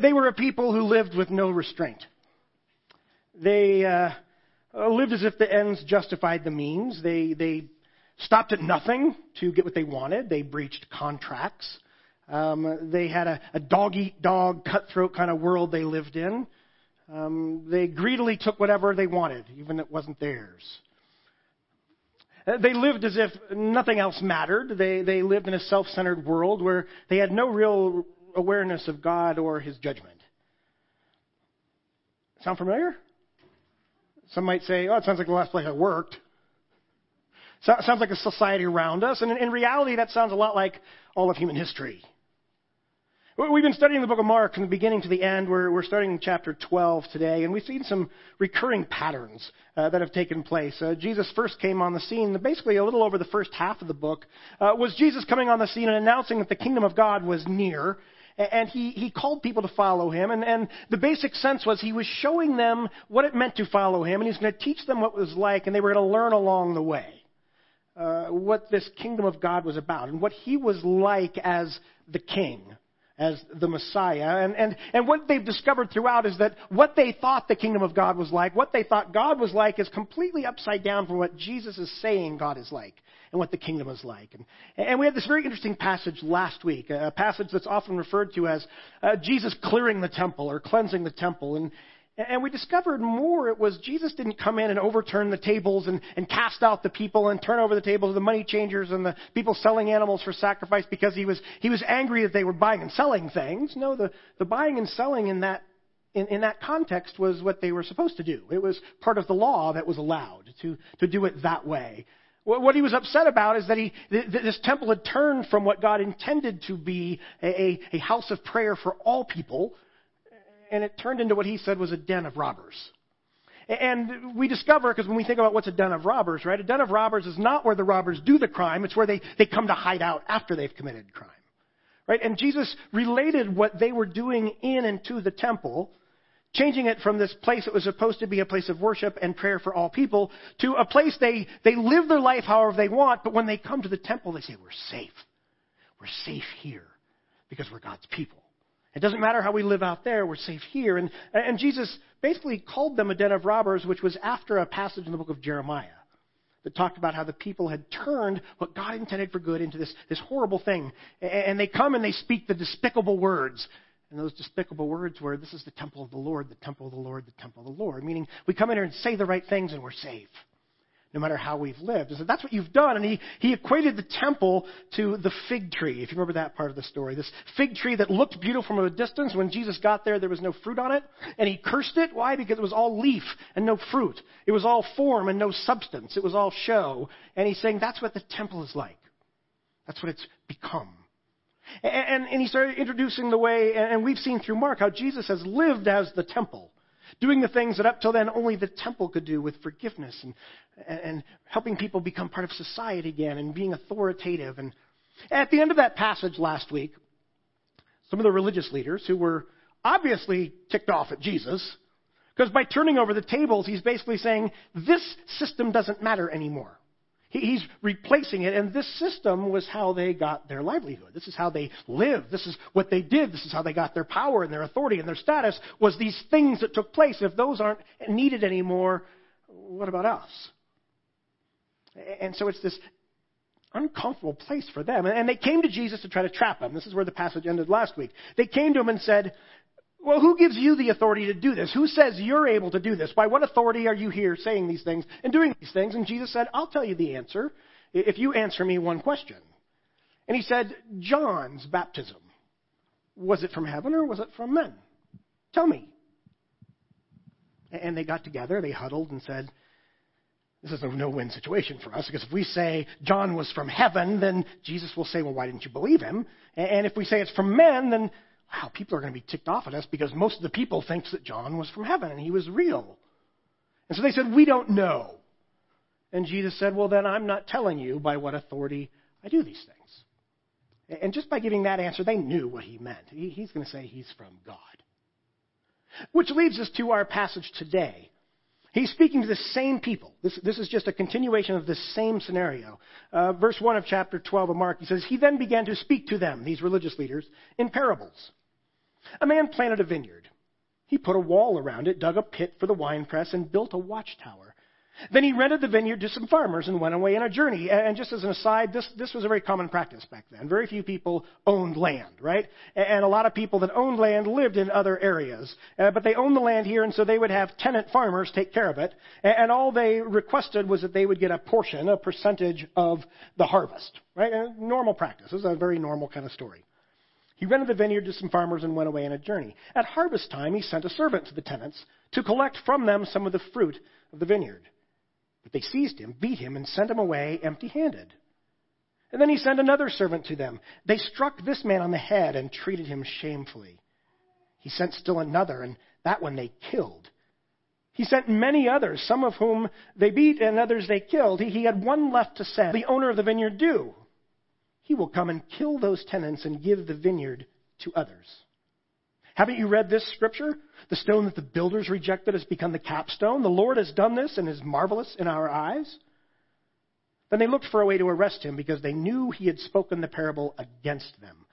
They were a people who lived with no restraint. They uh, lived as if the ends justified the means. They, they stopped at nothing to get what they wanted. They breached contracts. Um, they had a, a dog eat dog, cutthroat kind of world they lived in. Um, they greedily took whatever they wanted, even if it wasn't theirs. Uh, they lived as if nothing else mattered. They, they lived in a self centered world where they had no real awareness of God or His judgment. Sound familiar? Some might say, oh, it sounds like the last place I worked. So, sounds like a society around us. And in, in reality, that sounds a lot like all of human history. We've been studying the book of Mark from the beginning to the end. We're, we're starting chapter 12 today, and we've seen some recurring patterns uh, that have taken place. Uh, Jesus first came on the scene, basically a little over the first half of the book, uh, was Jesus coming on the scene and announcing that the kingdom of God was near. And he, he called people to follow him. And, and the basic sense was he was showing them what it meant to follow him, and he was going to teach them what it was like, and they were going to learn along the way. Uh, what this kingdom of God was about and what he was like as the king as the Messiah. And, and, and what they've discovered throughout is that what they thought the kingdom of God was like, what they thought God was like, is completely upside down from what Jesus is saying God is like and what the kingdom is like. And, and we had this very interesting passage last week, a passage that's often referred to as uh, Jesus clearing the temple or cleansing the temple. And, and we discovered more it was Jesus didn't come in and overturn the tables and, and cast out the people and turn over the tables of the money changers and the people selling animals for sacrifice because he was, he was angry that they were buying and selling things. No, the, the buying and selling in that, in, in that context was what they were supposed to do. It was part of the law that was allowed to, to do it that way. What he was upset about is that he, this temple had turned from what God intended to be a, a house of prayer for all people and it turned into what he said was a den of robbers. And we discover, because when we think about what's a den of robbers, right, a den of robbers is not where the robbers do the crime, it's where they, they come to hide out after they've committed crime. Right? And Jesus related what they were doing in and to the temple, changing it from this place that was supposed to be a place of worship and prayer for all people to a place they, they live their life however they want, but when they come to the temple, they say, We're safe. We're safe here because we're God's people. It doesn't matter how we live out there, we're safe here. And, and Jesus basically called them a den of robbers, which was after a passage in the book of Jeremiah that talked about how the people had turned what God intended for good into this, this horrible thing. And they come and they speak the despicable words. And those despicable words were, This is the temple of the Lord, the temple of the Lord, the temple of the Lord. Meaning, we come in here and say the right things and we're safe no matter how we've lived. And so that's what you've done. And he, he equated the temple to the fig tree, if you remember that part of the story. This fig tree that looked beautiful from a distance. When Jesus got there, there was no fruit on it. And he cursed it. Why? Because it was all leaf and no fruit. It was all form and no substance. It was all show. And he's saying that's what the temple is like. That's what it's become. And, and, and he started introducing the way, and we've seen through Mark how Jesus has lived as the temple doing the things that up till then only the temple could do with forgiveness and, and helping people become part of society again and being authoritative. And at the end of that passage last week, some of the religious leaders who were obviously ticked off at Jesus, because by turning over the tables, he's basically saying, this system doesn't matter anymore. He's replacing it, and this system was how they got their livelihood. This is how they lived. This is what they did. This is how they got their power and their authority and their status, was these things that took place. If those aren't needed anymore, what about us? And so it's this uncomfortable place for them. And they came to Jesus to try to trap him. This is where the passage ended last week. They came to him and said, well, who gives you the authority to do this? Who says you're able to do this? By what authority are you here saying these things and doing these things? And Jesus said, I'll tell you the answer if you answer me one question. And he said, John's baptism, was it from heaven or was it from men? Tell me. And they got together, they huddled and said, This is a no win situation for us because if we say John was from heaven, then Jesus will say, Well, why didn't you believe him? And if we say it's from men, then wow, people are going to be ticked off at us because most of the people thinks that John was from heaven and he was real. And so they said, we don't know. And Jesus said, well, then I'm not telling you by what authority I do these things. And just by giving that answer, they knew what he meant. He's going to say he's from God. Which leads us to our passage today. He's speaking to the same people. This, this is just a continuation of the same scenario. Uh, verse 1 of chapter 12 of Mark, he says, He then began to speak to them, these religious leaders, in parables. A man planted a vineyard. He put a wall around it, dug a pit for the winepress, and built a watchtower. Then he rented the vineyard to some farmers and went away on a journey. And just as an aside, this, this was a very common practice back then. Very few people owned land, right? And a lot of people that owned land lived in other areas. Uh, but they owned the land here, and so they would have tenant farmers take care of it. And all they requested was that they would get a portion, a percentage of the harvest, right? A normal practice. This is a very normal kind of story. He rented the vineyard to some farmers and went away on a journey. At harvest time, he sent a servant to the tenants to collect from them some of the fruit of the vineyard. But they seized him, beat him, and sent him away empty handed. And then he sent another servant to them. They struck this man on the head and treated him shamefully. He sent still another, and that one they killed. He sent many others, some of whom they beat and others they killed. He, he had one left to send. The owner of the vineyard do. He will come and kill those tenants and give the vineyard to others. Haven't you read this scripture? The stone that the builders rejected has become the capstone. The Lord has done this and is marvelous in our eyes. Then they looked for a way to arrest him because they knew he had spoken the parable against them.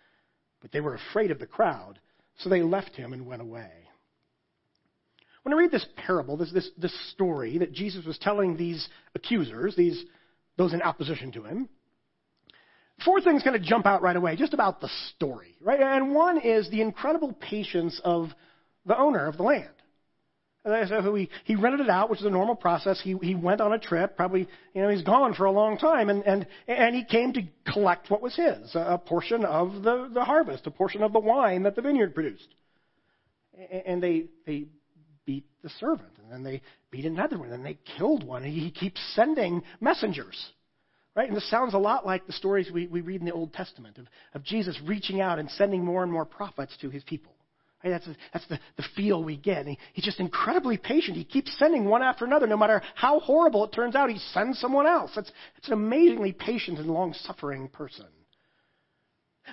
But they were afraid of the crowd, so they left him and went away. When I read this parable, this, this, this story that Jesus was telling these accusers, these, those in opposition to him, four things kind of jump out right away just about the story, right? And one is the incredible patience of the owner of the land. Uh, so he, he rented it out, which is a normal process. He, he went on a trip, probably, you know, he's gone for a long time, and, and, and he came to collect what was his, a portion of the, the harvest, a portion of the wine that the vineyard produced. And they, they beat the servant, and then they beat another one, and they killed one, he keeps sending messengers Right? And this sounds a lot like the stories we, we read in the Old Testament of, of Jesus reaching out and sending more and more prophets to his people. Right? That's, a, that's the, the feel we get. And he, he's just incredibly patient. He keeps sending one after another. No matter how horrible it turns out, he sends someone else. That's, that's an amazingly patient and long suffering person.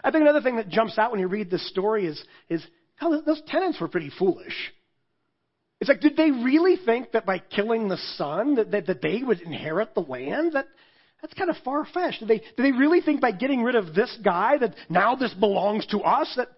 I think another thing that jumps out when you read this story is, is God, those tenants were pretty foolish. It's like, did they really think that by killing the son that, that, that they would inherit the land? That, that's kind of far fetched. Do they, do they really think by getting rid of this guy that now this belongs to us? That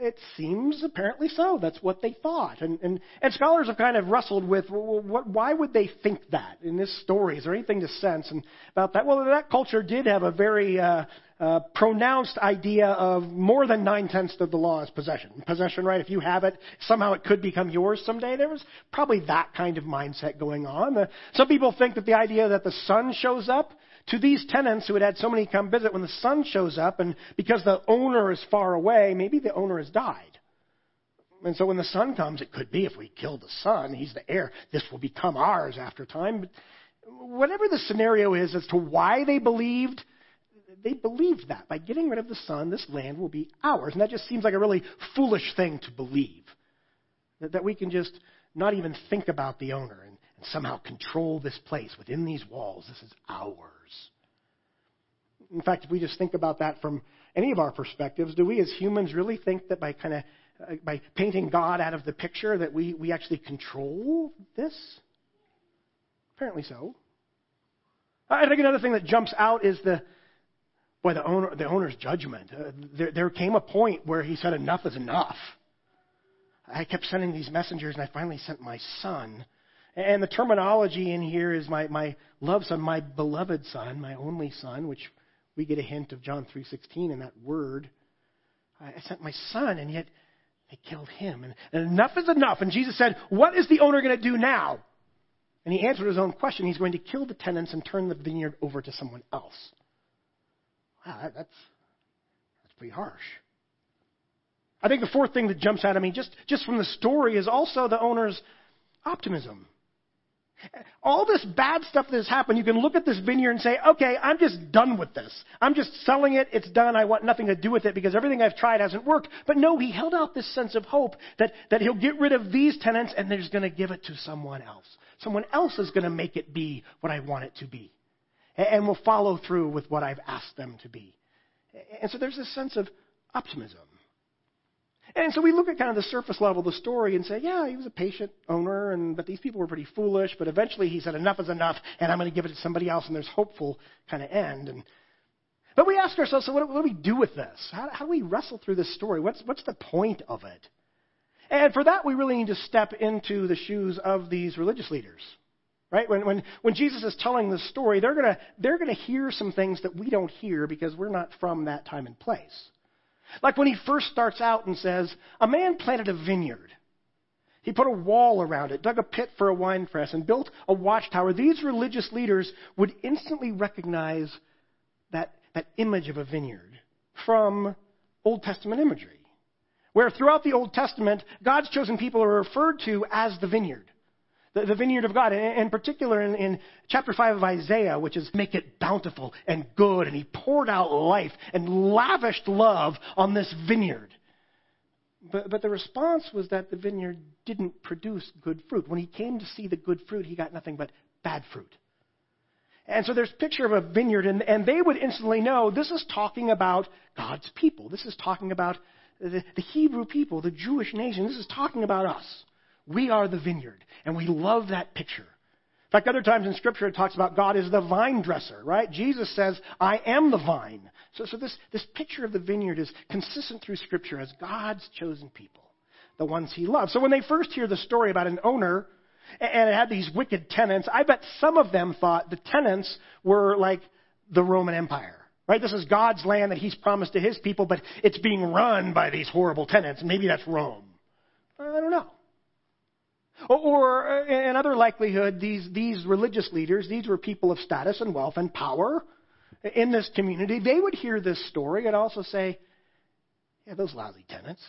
it seems apparently so. That's what they thought. And, and, and scholars have kind of wrestled with well, what, why would they think that in this story? Is there anything to sense and about that? Well, that culture did have a very uh, uh, pronounced idea of more than nine tenths of the law is possession. Possession, right? If you have it, somehow it could become yours someday. There was probably that kind of mindset going on. Uh, some people think that the idea that the son shows up to these tenants who had had so many come visit, when the son shows up, and because the owner is far away, maybe the owner has died. And so when the son comes, it could be if we kill the son, he's the heir, this will become ours after time. But whatever the scenario is as to why they believed, they believed that. By getting rid of the son, this land will be ours. And that just seems like a really foolish thing to believe. That, that we can just not even think about the owner and, and somehow control this place within these walls. This is ours. In fact, if we just think about that from any of our perspectives, do we as humans really think that by kind of uh, by painting God out of the picture that we, we actually control this? Apparently so. I think another thing that jumps out is the boy the owner the owner's judgment. Uh, there, there came a point where he said enough is enough. I kept sending these messengers, and I finally sent my son. And the terminology in here is my, my love son, my beloved son, my only son, which we get a hint of John 3.16 in that word. I sent my son, and yet they killed him. And, and enough is enough. And Jesus said, what is the owner going to do now? And he answered his own question. He's going to kill the tenants and turn the vineyard over to someone else. Wow, that, that's, that's pretty harsh. I think the fourth thing that jumps out at me just, just from the story is also the owner's optimism. All this bad stuff that has happened, you can look at this vineyard and say, okay, I'm just done with this. I'm just selling it. It's done. I want nothing to do with it because everything I've tried hasn't worked. But no, he held out this sense of hope that, that he'll get rid of these tenants and he's going to give it to someone else. Someone else is going to make it be what I want it to be. And will follow through with what I've asked them to be. And so there's this sense of optimism. And so we look at kind of the surface level of the story and say, yeah, he was a patient owner, and but these people were pretty foolish. But eventually he said, enough is enough, and I'm going to give it to somebody else, and there's hopeful kind of end. And but we ask ourselves, so what, what do we do with this? How, how do we wrestle through this story? What's what's the point of it? And for that, we really need to step into the shoes of these religious leaders. Right? When, when, when Jesus is telling this story, they're going to they're gonna hear some things that we don't hear because we're not from that time and place. Like when he first starts out and says, A man planted a vineyard. He put a wall around it, dug a pit for a wine press, and built a watchtower. These religious leaders would instantly recognize that, that image of a vineyard from Old Testament imagery, where throughout the Old Testament, God's chosen people are referred to as the vineyard. The, the vineyard of God. In, in particular, in, in chapter 5 of Isaiah, which is make it bountiful and good, and he poured out life and lavished love on this vineyard. But, but the response was that the vineyard didn't produce good fruit. When he came to see the good fruit, he got nothing but bad fruit. And so there's a picture of a vineyard, and, and they would instantly know this is talking about God's people. This is talking about the, the Hebrew people, the Jewish nation. This is talking about us. We are the vineyard, and we love that picture. In fact, other times in Scripture it talks about God as the vine dresser, right? Jesus says, I am the vine. So, so this, this picture of the vineyard is consistent through Scripture as God's chosen people, the ones He loves. So when they first hear the story about an owner and it had these wicked tenants, I bet some of them thought the tenants were like the Roman Empire. Right? This is God's land that He's promised to His people, but it's being run by these horrible tenants. Maybe that's Rome. I don't know. Or, uh, in other likelihood, these, these religious leaders, these were people of status and wealth and power in this community. They would hear this story and also say, yeah, those lousy tenants.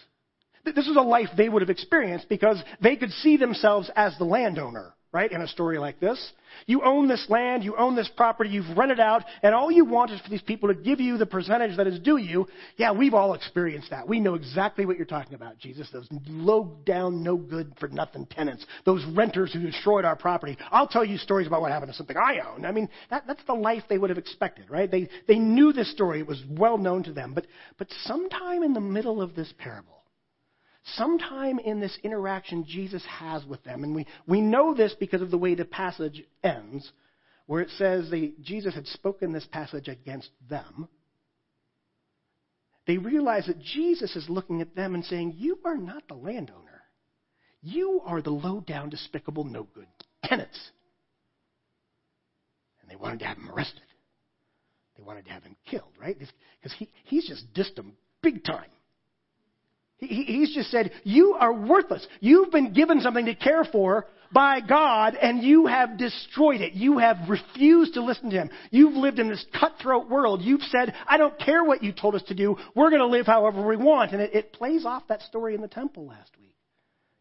This is a life they would have experienced because they could see themselves as the landowner right, in a story like this. You own this land, you own this property, you've rented out, and all you want is for these people to give you the percentage that is due you. Yeah, we've all experienced that. We know exactly what you're talking about, Jesus. Those low down, no good for nothing tenants, those renters who destroyed our property. I'll tell you stories about what happened to something I own. I mean, that, that's the life they would have expected, right? They, they knew this story. It was well known to them. But, but sometime in the middle of this parable, sometime in this interaction Jesus has with them, and we, we know this because of the way the passage ends, where it says they, Jesus had spoken this passage against them. They realize that Jesus is looking at them and saying, You are not the landowner. You are the low down, despicable, no good tenants. And they wanted to have him arrested. They wanted to have him killed, right? Because he, he's just dissed them big time. He's just said, You are worthless. You've been given something to care for by God, and you have destroyed it. You have refused to listen to Him. You've lived in this cutthroat world. You've said, I don't care what you told us to do. We're going to live however we want. And it, it plays off that story in the temple last week.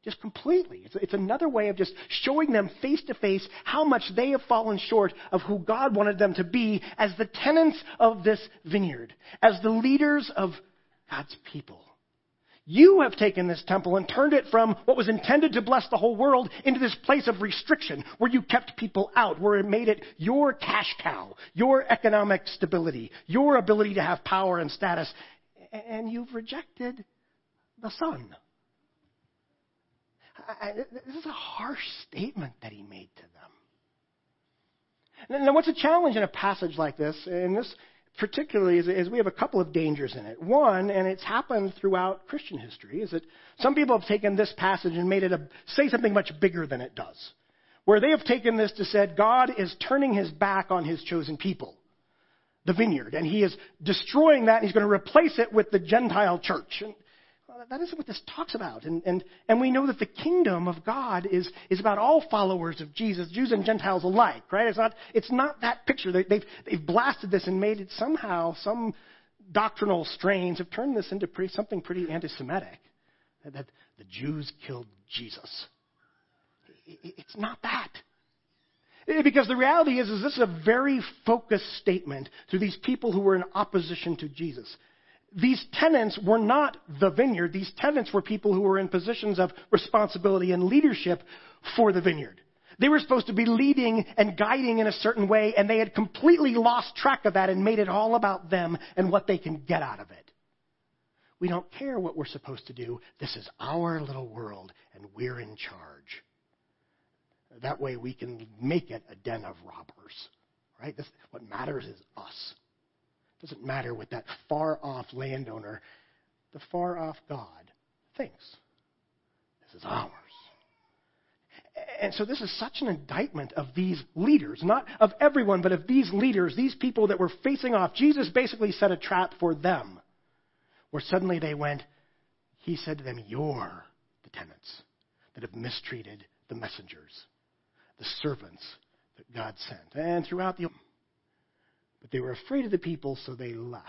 Just completely. It's, it's another way of just showing them face to face how much they have fallen short of who God wanted them to be as the tenants of this vineyard, as the leaders of God's people. You have taken this temple and turned it from what was intended to bless the whole world into this place of restriction where you kept people out, where it made it your cash cow, your economic stability, your ability to have power and status. And you've rejected the Son. This is a harsh statement that he made to them. Now, what's a challenge in a passage like this? in this particularly is, is, we have a couple of dangers in it. One, and it's happened throughout Christian history, is that some people have taken this passage and made it a, say something much bigger than it does. Where they have taken this to said God is turning his back on his chosen people, the vineyard, and he is destroying that and he's going to replace it with the Gentile church. And that isn't what this talks about. And, and, and we know that the kingdom of God is, is about all followers of Jesus, Jews and Gentiles alike, right? It's not, it's not that picture. They, they've, they've blasted this and made it somehow, some doctrinal strains have turned this into pretty, something pretty anti Semitic. That, that the Jews killed Jesus. It's not that. Because the reality is, is this is a very focused statement to these people who were in opposition to Jesus these tenants were not the vineyard. These tenants were people who were in positions of responsibility and leadership for the vineyard. They were supposed to be leading and guiding in a certain way, and they had completely lost track of that and made it all about them and what they can get out of it. We don't care what we're supposed to do. This is our little world, and we're in charge. That way we can make it a den of robbers. Right? This, what matters is us. Doesn't matter what that far off landowner, the far off God, thinks. This is ours. And so this is such an indictment of these leaders, not of everyone, but of these leaders, these people that were facing off. Jesus basically set a trap for them, where suddenly they went, He said to them, You're the tenants that have mistreated the messengers, the servants that God sent. And throughout the. But they were afraid of the people, so they left.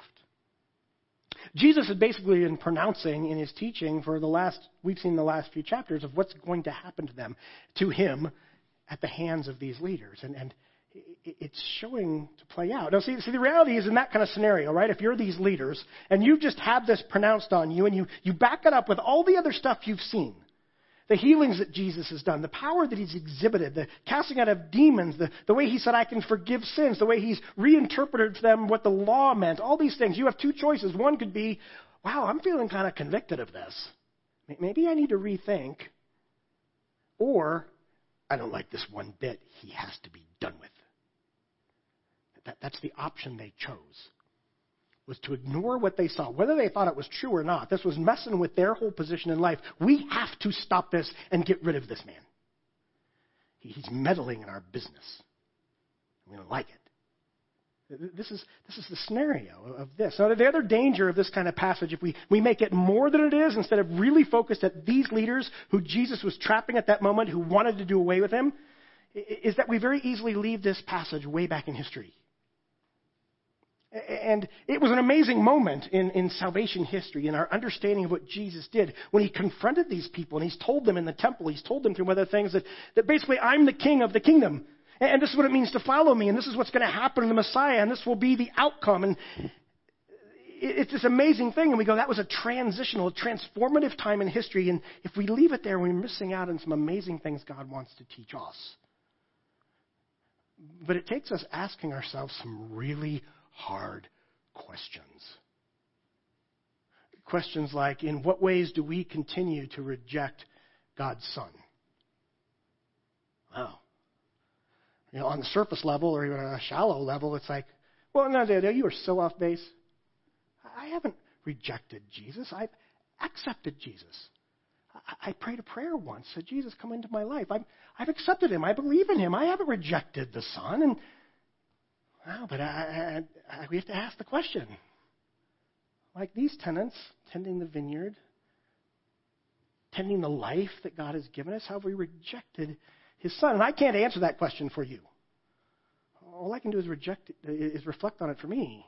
Jesus had basically been pronouncing in his teaching for the last, we've seen the last few chapters of what's going to happen to them, to him, at the hands of these leaders. And, and it's showing to play out. Now, see, see, the reality is in that kind of scenario, right? If you're these leaders and you just have this pronounced on you and you, you back it up with all the other stuff you've seen, the healings that Jesus has done, the power that he's exhibited, the casting out of demons, the, the way he said, I can forgive sins, the way he's reinterpreted to them what the law meant, all these things. You have two choices. One could be, wow, I'm feeling kind of convicted of this. Maybe I need to rethink. Or, I don't like this one bit. He has to be done with. That, that's the option they chose was to ignore what they saw, whether they thought it was true or not. This was messing with their whole position in life. We have to stop this and get rid of this man. He's meddling in our business. We don't like it. This is, this is the scenario of this. Now, the other danger of this kind of passage, if we, we make it more than it is, instead of really focused at these leaders who Jesus was trapping at that moment, who wanted to do away with him, is that we very easily leave this passage way back in history. And it was an amazing moment in, in salvation history, in our understanding of what Jesus did when he confronted these people and he's told them in the temple, he's told them through other things that, that basically I'm the king of the kingdom. And this is what it means to follow me, and this is what's going to happen in the Messiah, and this will be the outcome. And it's this amazing thing, and we go, that was a transitional, transformative time in history, and if we leave it there, we're missing out on some amazing things God wants to teach us. But it takes us asking ourselves some really hard questions. Questions like In what ways do we continue to reject God's Son? Wow. You know, on the surface level or even on a shallow level, it's like, well, no, no, no, you are so off base. I haven't rejected Jesus. I've accepted Jesus. I, I prayed a prayer once, said, Jesus, come into my life. I've, I've accepted him. I believe in him. I haven't rejected the Son. And well, but I, I, I, we have to ask the question. Like these tenants tending the vineyard, tending the life that God has given us, how have we rejected His Son? And I can't answer that question for you. All I can do is reject it, is reflect on it for me.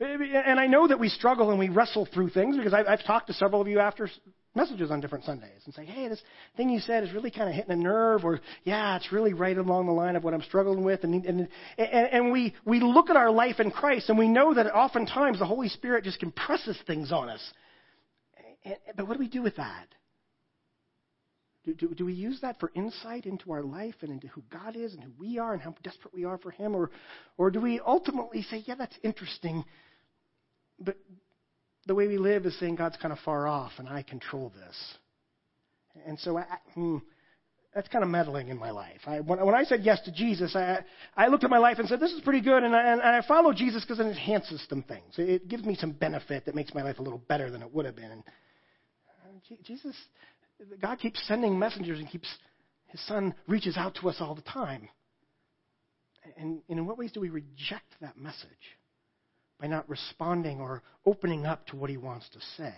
And I know that we struggle and we wrestle through things because I've, I've talked to several of you after messages on different Sundays and say, hey, this thing you said is really kind of hitting a nerve, or yeah, it's really right along the line of what I'm struggling with. And, and, and, and we, we look at our life in Christ and we know that oftentimes the Holy Spirit just compresses things on us. But what do we do with that? Do, do, do, we use that for insight into our life and into who God is and who we are and how desperate we are for Him? Or, or do we ultimately say, yeah, that's interesting, but the way we live is saying God's kind of far off and I control this. And so I, hmm, that's kind of meddling in my life. I, when, when, I said yes to Jesus, I, I looked at my life and said, this is pretty good, and I, and I follow Jesus because it enhances some things. It gives me some benefit that makes my life a little better than it would have been. And Jesus, God keeps sending messengers and keeps, his son reaches out to us all the time. And, and in what ways do we reject that message? By not responding or opening up to what he wants to say.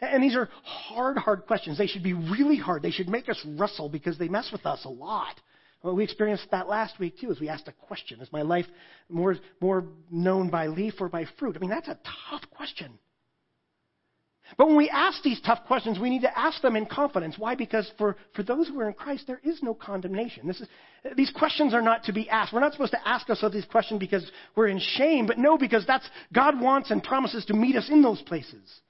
And these are hard, hard questions. They should be really hard. They should make us wrestle because they mess with us a lot. Well, we experienced that last week too, as we asked a question: Is my life more more known by leaf or by fruit? I mean, that's a tough question. But when we ask these tough questions, we need to ask them in confidence. Why? Because for, for those who are in Christ, there is no condemnation. This is, these questions are not to be asked. We're not supposed to ask ourselves these questions because we're in shame, but no, because that's, God wants and promises to meet us in those places.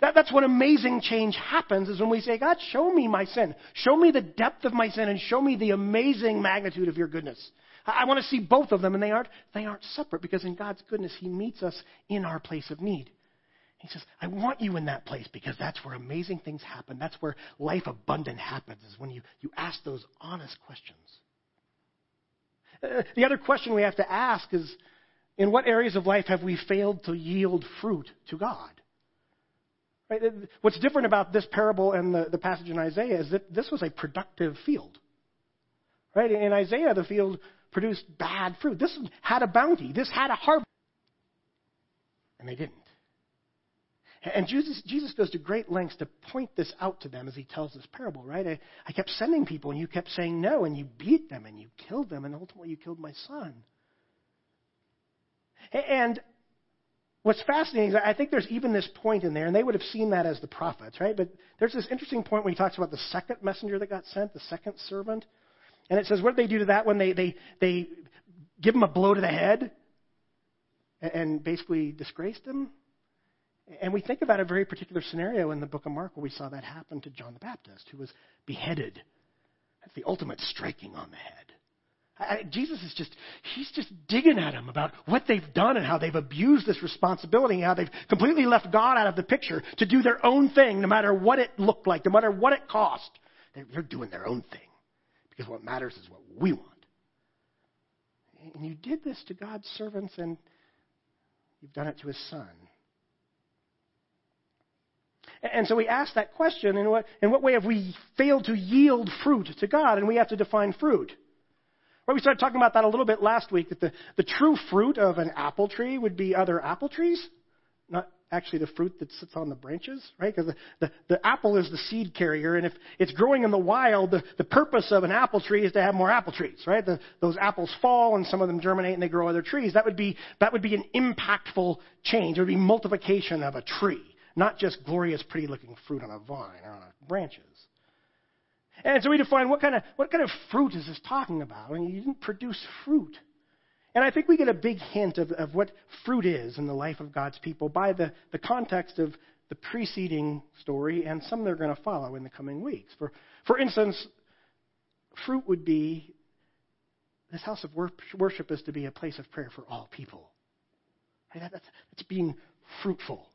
That, that's what amazing change happens, is when we say, God, show me my sin. Show me the depth of my sin and show me the amazing magnitude of your goodness. I, I want to see both of them, and they aren't, they aren't separate because in God's goodness, He meets us in our place of need. He says, I want you in that place because that's where amazing things happen. That's where life abundant happens, is when you, you ask those honest questions. Uh, the other question we have to ask is in what areas of life have we failed to yield fruit to God? Right? What's different about this parable and the, the passage in Isaiah is that this was a productive field. Right? In Isaiah, the field produced bad fruit. This had a bounty. This had a harvest. And they didn't. And Jesus, Jesus goes to great lengths to point this out to them as he tells this parable, right? I, I kept sending people, and you kept saying no, and you beat them, and you killed them, and ultimately you killed my son. And what's fascinating is I think there's even this point in there, and they would have seen that as the prophets, right? But there's this interesting point when he talks about the second messenger that got sent, the second servant. And it says, what did they do to that one? they, they, they give him a blow to the head and basically disgraced him? And we think about a very particular scenario in the book of Mark where we saw that happen to John the Baptist, who was beheaded. That's the ultimate striking on the head. I, Jesus is just, he's just digging at them about what they've done and how they've abused this responsibility and how they've completely left God out of the picture to do their own thing, no matter what it looked like, no matter what it cost. They're, they're doing their own thing because what matters is what we want. And you did this to God's servants and you've done it to his son. And so we ask that question in what, in what way have we failed to yield fruit to God? And we have to define fruit. Well, we started talking about that a little bit last week, that the, the true fruit of an apple tree would be other apple trees, not actually the fruit that sits on the branches, right? Because the, the, the, apple is the seed carrier, and if it's growing in the wild, the, the purpose of an apple tree is to have more apple trees, right? The, those apples fall, and some of them germinate, and they grow other trees. That would be that would be an impactful change. It would be multiplication of a tree not just glorious, pretty looking fruit on a vine or on branches. And so we define what kind of what kind of fruit is this talking about? I mean, you didn't produce fruit. And I think we get a big hint of, of what fruit is in the life of God's people by the, the context of the preceding story and some that are going to follow in the coming weeks. For, for instance, fruit would be this house of worship is to be a place of prayer for all people. Right? That's, that's being fruitful.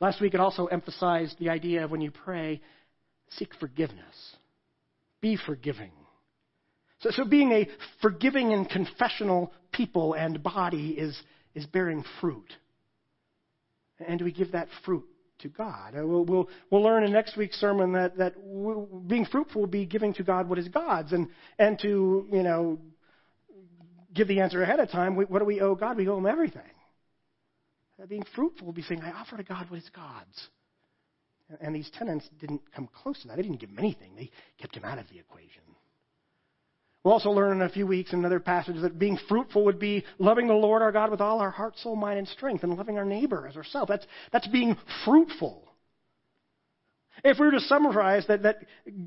Last week it also emphasized the idea of when you pray, seek forgiveness. Be forgiving. So, so being a forgiving and confessional people and body is, is bearing fruit. And we give that fruit to God. We'll, we'll, we'll learn in next week's sermon that, that being fruitful will be giving to God what is God's. And, and to, you know, give the answer ahead of time, what do we owe God? We owe Him everything. Uh, being fruitful will be saying, I offer to God what is God's. And these tenants didn't come close to that. They didn't give him anything. They kept him out of the equation. We'll also learn in a few weeks in another passage that being fruitful would be loving the Lord our God with all our heart, soul, mind, and strength, and loving our neighbor as ourselves. That's, that's being fruitful. If we were to summarize that, that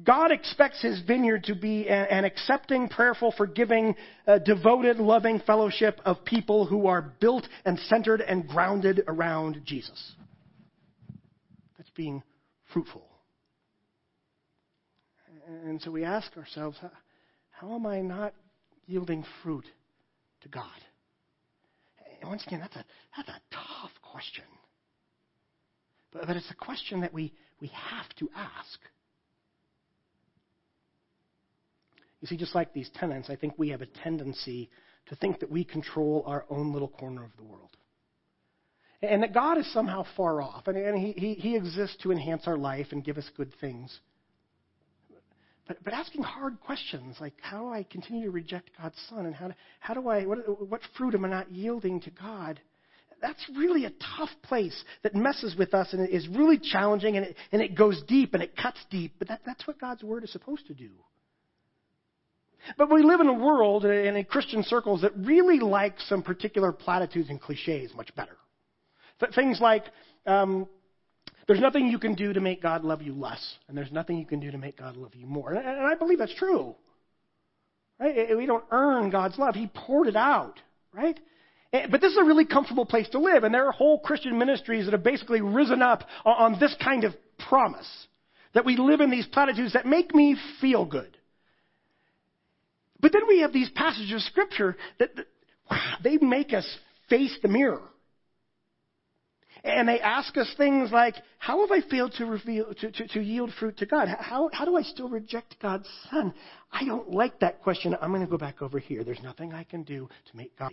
God expects his vineyard to be an, an accepting, prayerful, forgiving, uh, devoted, loving fellowship of people who are built and centered and grounded around Jesus. That's being fruitful. And so we ask ourselves, how, am I not yielding fruit to God? And once again, that's a, that's a tough question. But, but it's a question that we, we have to ask. You see, just like these tenants, I think we have a tendency to think that we control our own little corner of the world. And that God is somehow far off, and, and he, he, he exists to enhance our life and give us good things. But, but asking hard questions like, how do I continue to reject God's Son? And how do, how do I, what, what fruit am I not yielding to God? That's really a tough place that messes with us and is really challenging and it, and it goes deep and it cuts deep. But that, that's what God's Word is supposed to do. But we live in a world and in Christian circles that really like some particular platitudes and cliches much better. Things like, um, there's nothing you can do to make God love you less, and there's nothing you can do to make God love you more. And I believe that's true. Right? We don't earn God's love. He poured it out, right? Eh, but this is a really comfortable place to live, and there are whole Christian ministries that have basically risen up on this kind of promise that we live in these platitudes that make me feel good. But then we have these passages of Scripture that, that they make us face the mirror. And they ask us things like, how have I failed to, reveal, to, to, to, yield fruit to God? How, how do I still reject God's Son? I don't like that question. I'm going to go back over here. There's nothing I can do to make God.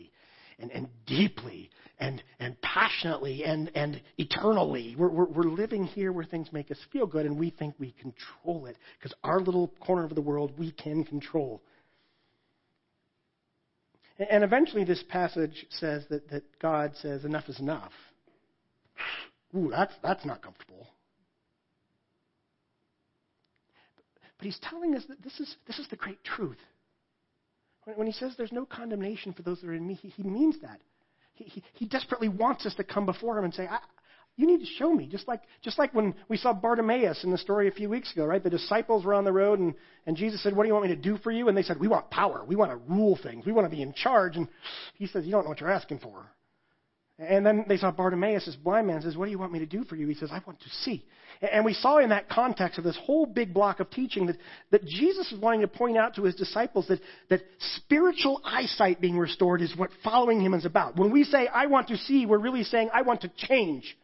And, and deeply and, and passionately and, and eternally. We're, we're, we're living here where things make us feel good and we think we control it because our little corner of the world we can control. And eventually, this passage says that, that God says, enough is enough. Ooh, that's, that's not comfortable. But he's telling us that this is, this is the great truth. When, when he says there's no condemnation for those that are in me, he, he means that. He, he, he desperately wants us to come before him and say, you need to show me. Just like, just like when we saw Bartimaeus in the story a few weeks ago, right? The disciples were on the road and, and Jesus said, What do you want me to do for you? And they said, We want power. We want to rule things. We want to be in charge. And he says, You don't know what you're asking for. And then they saw Bartimaeus, this blind man, says, What do you want me to do for you? He says, I want to see. And we saw in that context of this whole big block of teaching that, that Jesus is wanting to point out to his disciples that, that spiritual eyesight being restored is what following him is about. When we say, I want to see, we're really saying, I want to change.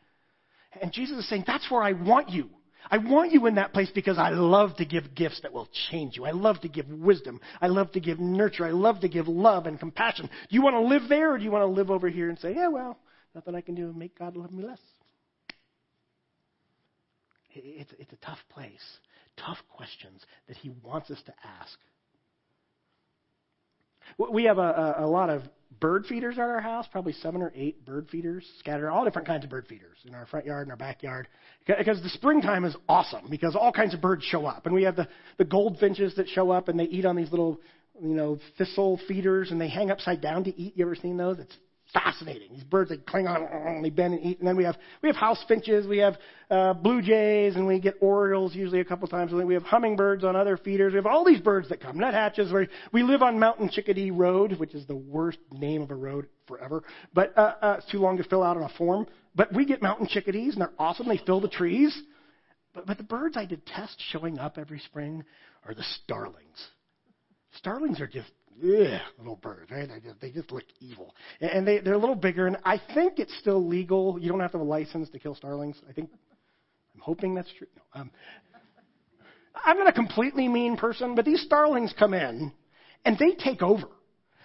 And Jesus is saying, That's where I want you. I want you in that place because I love to give gifts that will change you. I love to give wisdom. I love to give nurture. I love to give love and compassion. Do you want to live there or do you want to live over here and say, yeah, well, nothing I can do to make God love me less? It's, it's a tough place, tough questions that He wants us to ask. We have a, a, a lot of bird feeders at our house, probably seven or eight bird feeders scattered, all different kinds of bird feeders in our front yard and our backyard. Because the springtime is awesome because all kinds of birds show up. And we have the, the goldfinches that show up and they eat on these little, you know, thistle feeders and they hang upside down to eat. You ever seen those? It's fascinating. These birds they cling on and they bend and eat. And then we have we have house finches, we have uh, blue jays, and we get orioles usually a couple times. And we have hummingbirds on other feeders. We have all these birds that come. Nuthatches. Where we live on Mountain Chickadee Road, which is the worst name of a road forever, but uh, uh, it's too long to fill out on a form. But we get mountain chickadees, and they're awesome. They fill the trees. But, but the birds I detest showing up every spring are the starlings. Starlings are just ugh, little birds, right? They just, they just look evil. And they, they're a little bigger, and I think it's still legal. You don't have to have a license to kill starlings. I think, I'm hoping that's true. No, um, I'm not a completely mean person, but these starlings come in, and they take over.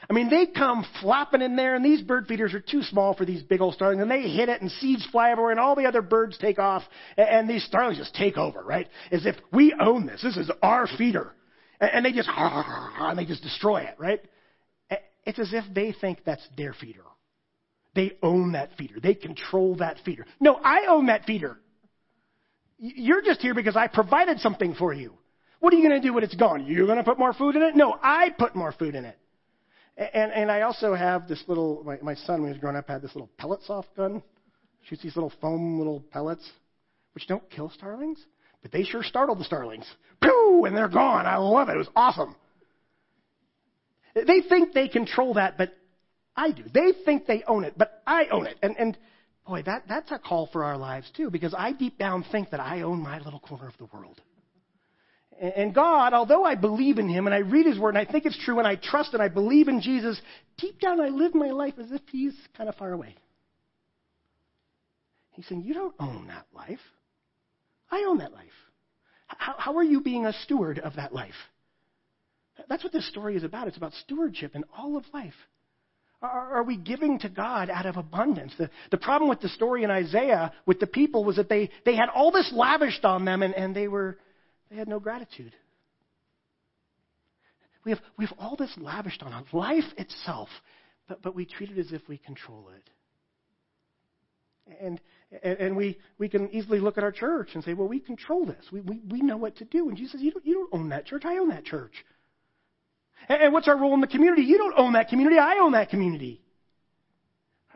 I mean, they come flopping in there, and these bird feeders are too small for these big old starlings, and they hit it, and seeds fly everywhere, and all the other birds take off, and these starlings just take over, right? As if we own this. This is our feeder. And they just, and they just destroy it, right? It's as if they think that's their feeder. They own that feeder. They control that feeder. No, I own that feeder. You're just here because I provided something for you. What are you going to do when it's gone? You're going to put more food in it? No, I put more food in it. And, and I also have this little, my, my son, when he was growing up, had this little pellet soft gun. Shoots these little foam little pellets, which don't kill starlings, but they sure startled the starlings. Pew! And they're gone. I love it. It was awesome. They think they control that, but I do. They think they own it, but I own it. And, and boy, that, that's a call for our lives too, because I deep down think that I own my little corner of the world. And God, although I believe in Him and I read His Word and I think it's true and I trust and I believe in Jesus, deep down I live my life as if He's kind of far away. He's saying, You don't own that life. I own that life. How, how are you being a steward of that life? That's what this story is about. It's about stewardship in all of life. Are, we giving to God out of abundance? The, the problem with the story in Isaiah with the people was that they, they had all this lavished on them and, and they, were, they had no gratitude. We have, we have all this lavished on us, life itself, but, but we treat it as if we control it. And, and we, we can easily look at our church and say, well, we control this. We, we, we know what to do. And Jesus says, you don't, you don't own that church. I own that church. And, and what's our role in the community? You don't own that community. I own that community.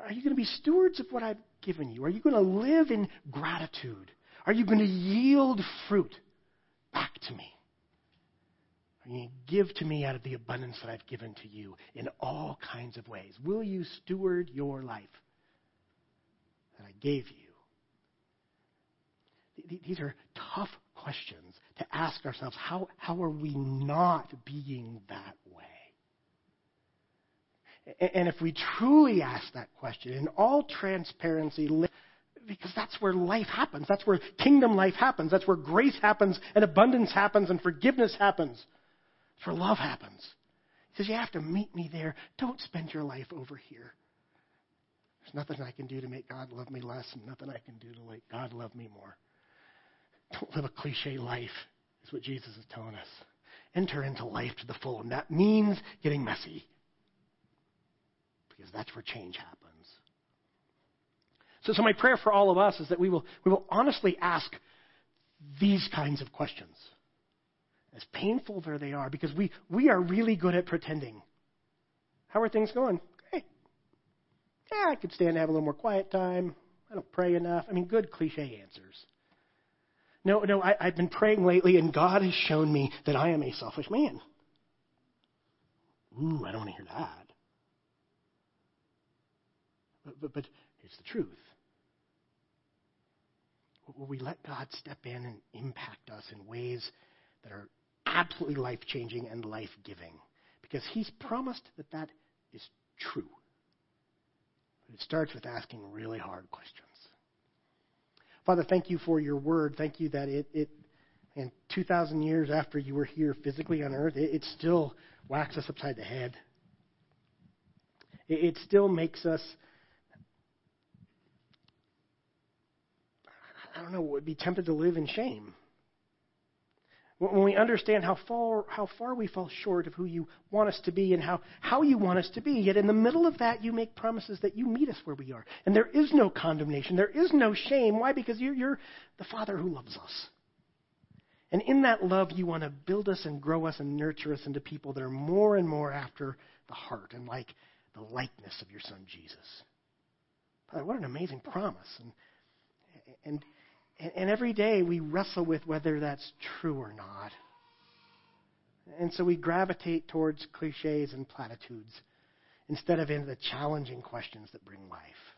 Are you going to be stewards of what I've given you? Are you going to live in gratitude? Are you going to yield fruit back to me? Are you going to give to me out of the abundance that I've given to you in all kinds of ways? Will you steward your life? That I gave you? These are tough questions to ask ourselves. How, how are we not being that way? And if we truly ask that question in all transparency, because that's where life happens. That's where kingdom life happens. That's where grace happens and abundance happens and forgiveness happens. That's where love happens. He says, You have to meet me there. Don't spend your life over here. There's nothing I can do to make God love me less, and nothing I can do to make God love me more. Don't live a cliche life, is what Jesus is telling us. Enter into life to the full, and that means getting messy. Because that's where change happens. So, so my prayer for all of us is that we will, we will honestly ask these kinds of questions. As painful as they are, because we, we are really good at pretending. How are things going? Yeah, I could stand to have a little more quiet time. I don't pray enough. I mean, good cliche answers. No, no, I, I've been praying lately, and God has shown me that I am a selfish man. Ooh, I don't want to hear that. But, but, but the truth. Will we let God step in and impact us in ways that are absolutely life changing and life giving? Because He's promised that that is true. But it starts with asking really hard questions. Father, thank you for your word. Thank you that it, it and 2,000 years after you were here physically on earth, it, it still whacks us upside the head. It, it still makes us, I don't know, would be tempted to live in shame. When we understand how far, how far we fall short of who you want us to be and how, how you want us to be, yet in the middle of that, you make promises that you meet us where we are. And there is no condemnation. There is no shame. Why? Because you're, you're the Father who loves us. And in that love, you want to build us and grow us and nurture us into people that are more and more after the heart and like the likeness of your Son, Jesus. Father, what an amazing promise. And, and and, and every day we wrestle with whether that's true or not. And so we gravitate towards cliches and platitudes instead of into the challenging questions that bring life.